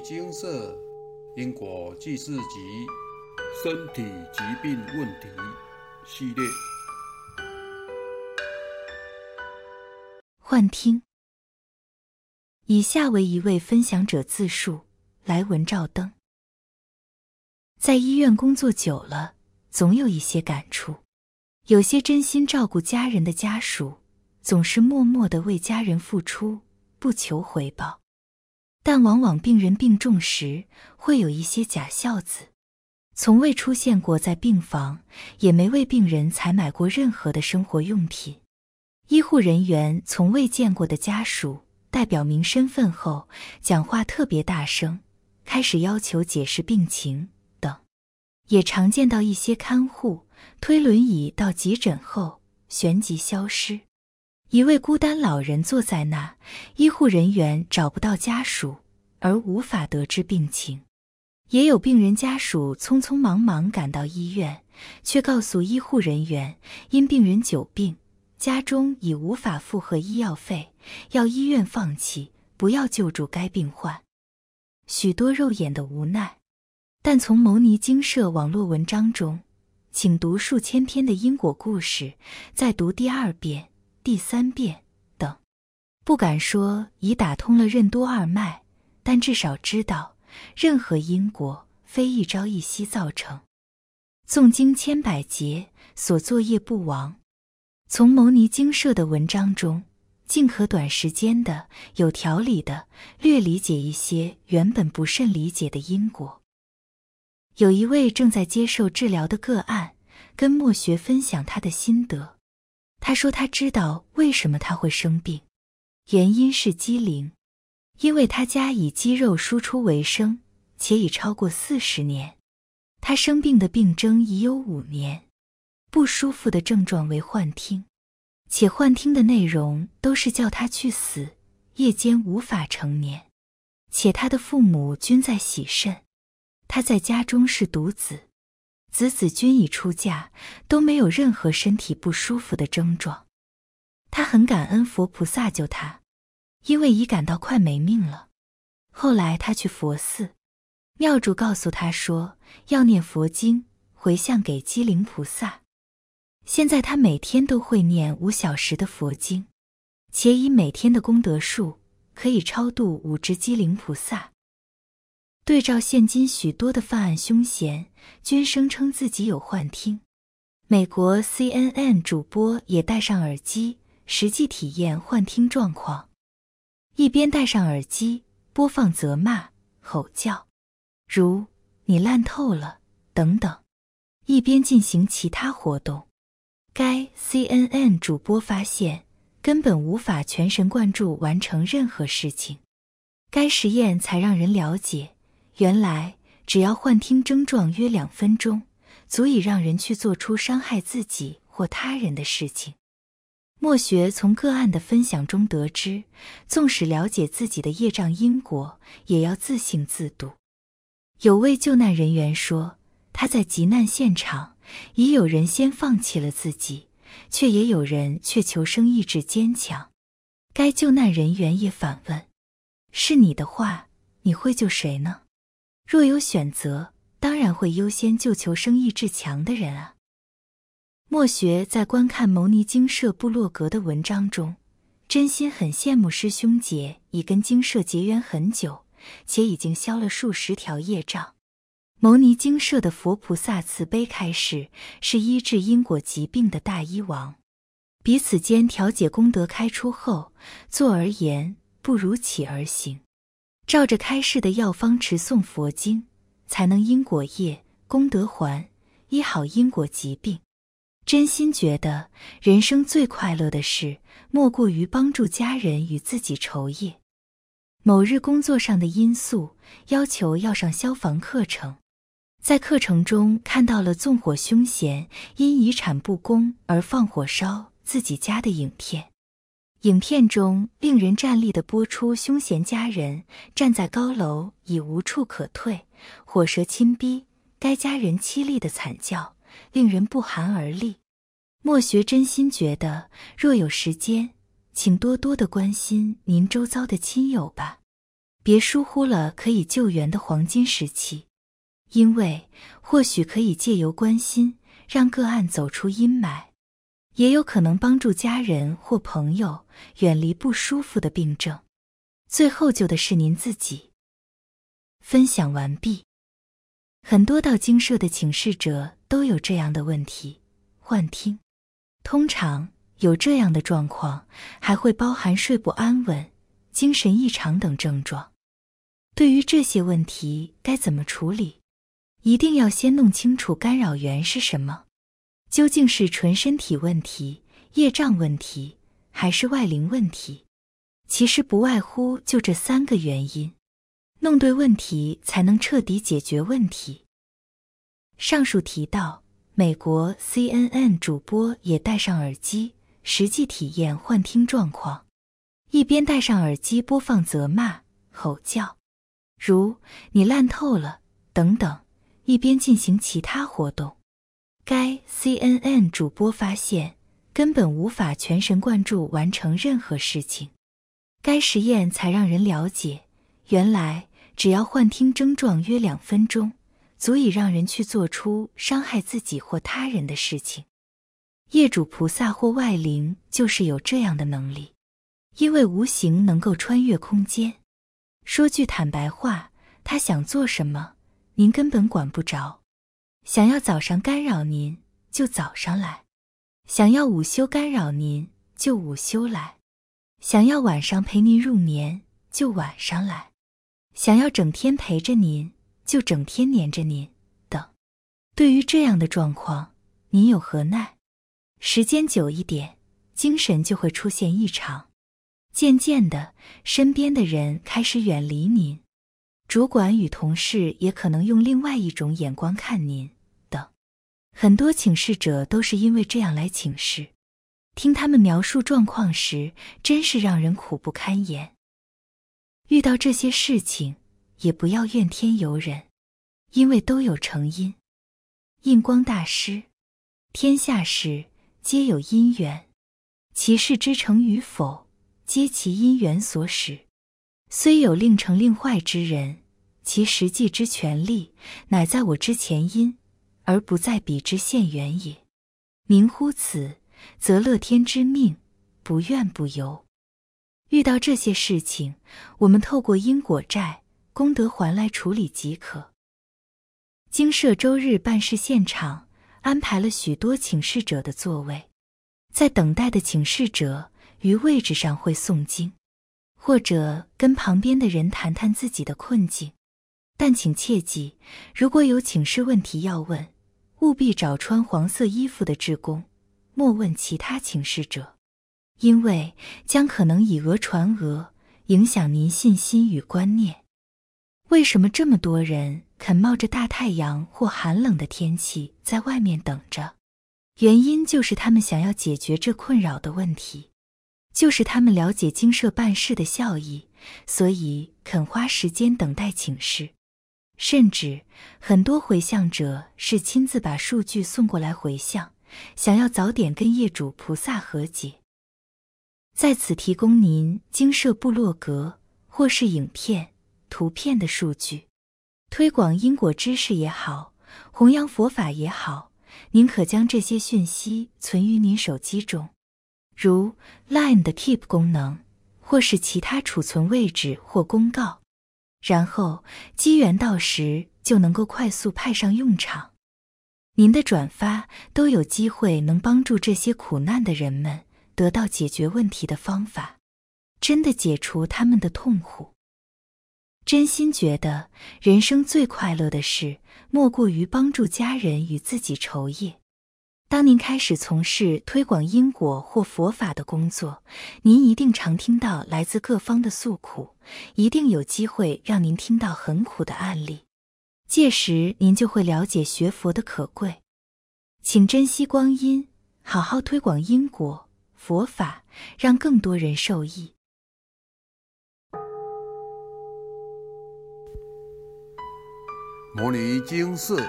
金色因果记事集身体疾病问题系列。幻听。以下为一位分享者自述：来文照灯。在医院工作久了，总有一些感触。有些真心照顾家人的家属，总是默默的为家人付出，不求回报。但往往病人病重时，会有一些假孝子，从未出现过在病房，也没为病人采买过任何的生活用品。医护人员从未见过的家属代表明身份后，讲话特别大声，开始要求解释病情等。也常见到一些看护推轮椅到急诊后旋即消失。一位孤单老人坐在那，医护人员找不到家属，而无法得知病情。也有病人家属匆匆忙忙赶到医院，却告诉医护人员，因病人久病，家中已无法负荷医药费，要医院放弃，不要救助该病患。许多肉眼的无奈，但从牟尼精舍网络文章中，请读数千篇的因果故事，再读第二遍。第三遍等，不敢说已打通了任督二脉，但至少知道，任何因果非一朝一夕造成。诵经千百劫，所作业不亡。从牟尼精舍的文章中，尽可短时间的、有条理的略理解一些原本不甚理解的因果。有一位正在接受治疗的个案，跟莫学分享他的心得。他说：“他知道为什么他会生病，原因是机灵，因为他家以肌肉输出为生，且已超过四十年。他生病的病征已有五年，不舒服的症状为幻听，且幻听的内容都是叫他去死，夜间无法成眠，且他的父母均在喜肾，他在家中是独子。”子子均已出嫁，都没有任何身体不舒服的症状。他很感恩佛菩萨救他，因为已感到快没命了。后来他去佛寺，庙主告诉他说要念佛经，回向给机灵菩萨。现在他每天都会念五小时的佛经，且以每天的功德数可以超度五只机灵菩萨。对照现今许多的犯案凶嫌，均声称自己有幻听。美国 CNN 主播也戴上耳机，实际体验幻听状况，一边戴上耳机播放责骂、吼叫，如“你烂透了”等等，一边进行其他活动。该 CNN 主播发现，根本无法全神贯注完成任何事情。该实验才让人了解。原来，只要幻听症状约两分钟，足以让人去做出伤害自己或他人的事情。莫学从个案的分享中得知，纵使了解自己的业障因果，也要自信自度。有位救难人员说，他在急难现场，已有人先放弃了自己，却也有人却求生意志坚强。该救难人员也反问：“是你的话，你会救谁呢？”若有选择，当然会优先救求生意志强的人啊。莫学在观看牟尼精舍部落格的文章中，真心很羡慕师兄姐已跟精舍结缘很久，且已经消了数十条业障。牟尼精舍的佛菩萨慈悲开示，是医治因果疾病的大医王。彼此间调解功德开出后，坐而言不如起而行。照着开示的药方持诵佛经，才能因果业功德还，医好因果疾病。真心觉得人生最快乐的事，莫过于帮助家人与自己酬业。某日工作上的因素要求要上消防课程，在课程中看到了纵火凶嫌因遗产不公而放火烧自己家的影片。影片中令人站立的播出，凶嫌家人站在高楼已无处可退，火舌侵逼，该家人凄厉的惨叫，令人不寒而栗。莫学真心觉得，若有时间，请多多的关心您周遭的亲友吧。别疏忽了可以救援的黄金时期，因为或许可以借由关心，让个案走出阴霾，也有可能帮助家人或朋友远离不舒服的病症。最后救的是您自己。分享完毕。很多到精舍的请示者都有这样的问题：幻听。通常有这样的状况，还会包含睡不安稳、精神异常等症状。对于这些问题该怎么处理？一定要先弄清楚干扰源是什么，究竟是纯身体问题、业障问题，还是外灵问题？其实不外乎就这三个原因。弄对问题，才能彻底解决问题。上述提到，美国 CNN 主播也戴上耳机，实际体验幻听状况，一边戴上耳机播放责骂、吼叫，如“你烂透了”等等，一边进行其他活动。该 CNN 主播发现，根本无法全神贯注完成任何事情。该实验才让人了解，原来。只要幻听症状约两分钟，足以让人去做出伤害自己或他人的事情。业主菩萨或外灵就是有这样的能力，因为无形能够穿越空间。说句坦白话，他想做什么，您根本管不着。想要早上干扰您，就早上来；想要午休干扰您，就午休来；想要晚上陪您入眠，就晚上来。想要整天陪着您，就整天黏着您等。对于这样的状况，您有何奈？时间久一点，精神就会出现异常。渐渐的，身边的人开始远离您，主管与同事也可能用另外一种眼光看您等。很多请示者都是因为这样来请示，听他们描述状况时，真是让人苦不堪言。遇到这些事情，也不要怨天尤人，因为都有成因。印光大师，天下事皆有因缘，其事之成与否，皆其因缘所使。虽有令成令坏之人，其实际之权利，乃在我之前因，而不在彼之现缘也。明乎此，则乐天之命，不怨不尤。遇到这些事情，我们透过因果债、功德还来处理即可。经社周日办事现场安排了许多请示者的座位，在等待的请示者于位置上会诵经，或者跟旁边的人谈谈自己的困境。但请切记，如果有请示问题要问，务必找穿黄色衣服的职工，莫问其他请示者。因为将可能以讹传讹，影响您信心与观念。为什么这么多人肯冒着大太阳或寒冷的天气在外面等着？原因就是他们想要解决这困扰的问题，就是他们了解经社办事的效益，所以肯花时间等待请示。甚至很多回向者是亲自把数据送过来回向，想要早点跟业主菩萨和解。在此提供您经社部落格或是影片、图片的数据，推广因果知识也好，弘扬佛法也好，您可将这些讯息存于您手机中，如 Line 的 Keep 功能，或是其他储存位置或公告，然后机缘到时就能够快速派上用场。您的转发都有机会能帮助这些苦难的人们。得到解决问题的方法，真的解除他们的痛苦。真心觉得人生最快乐的事，莫过于帮助家人与自己酬业。当您开始从事推广因果或佛法的工作，您一定常听到来自各方的诉苦，一定有机会让您听到很苦的案例。届时您就会了解学佛的可贵。请珍惜光阴，好好推广因果。佛法让更多人受益。摩尼经寺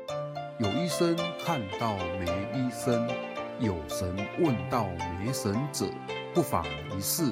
有医生看到没医生，有神问到没神者，不妨一试。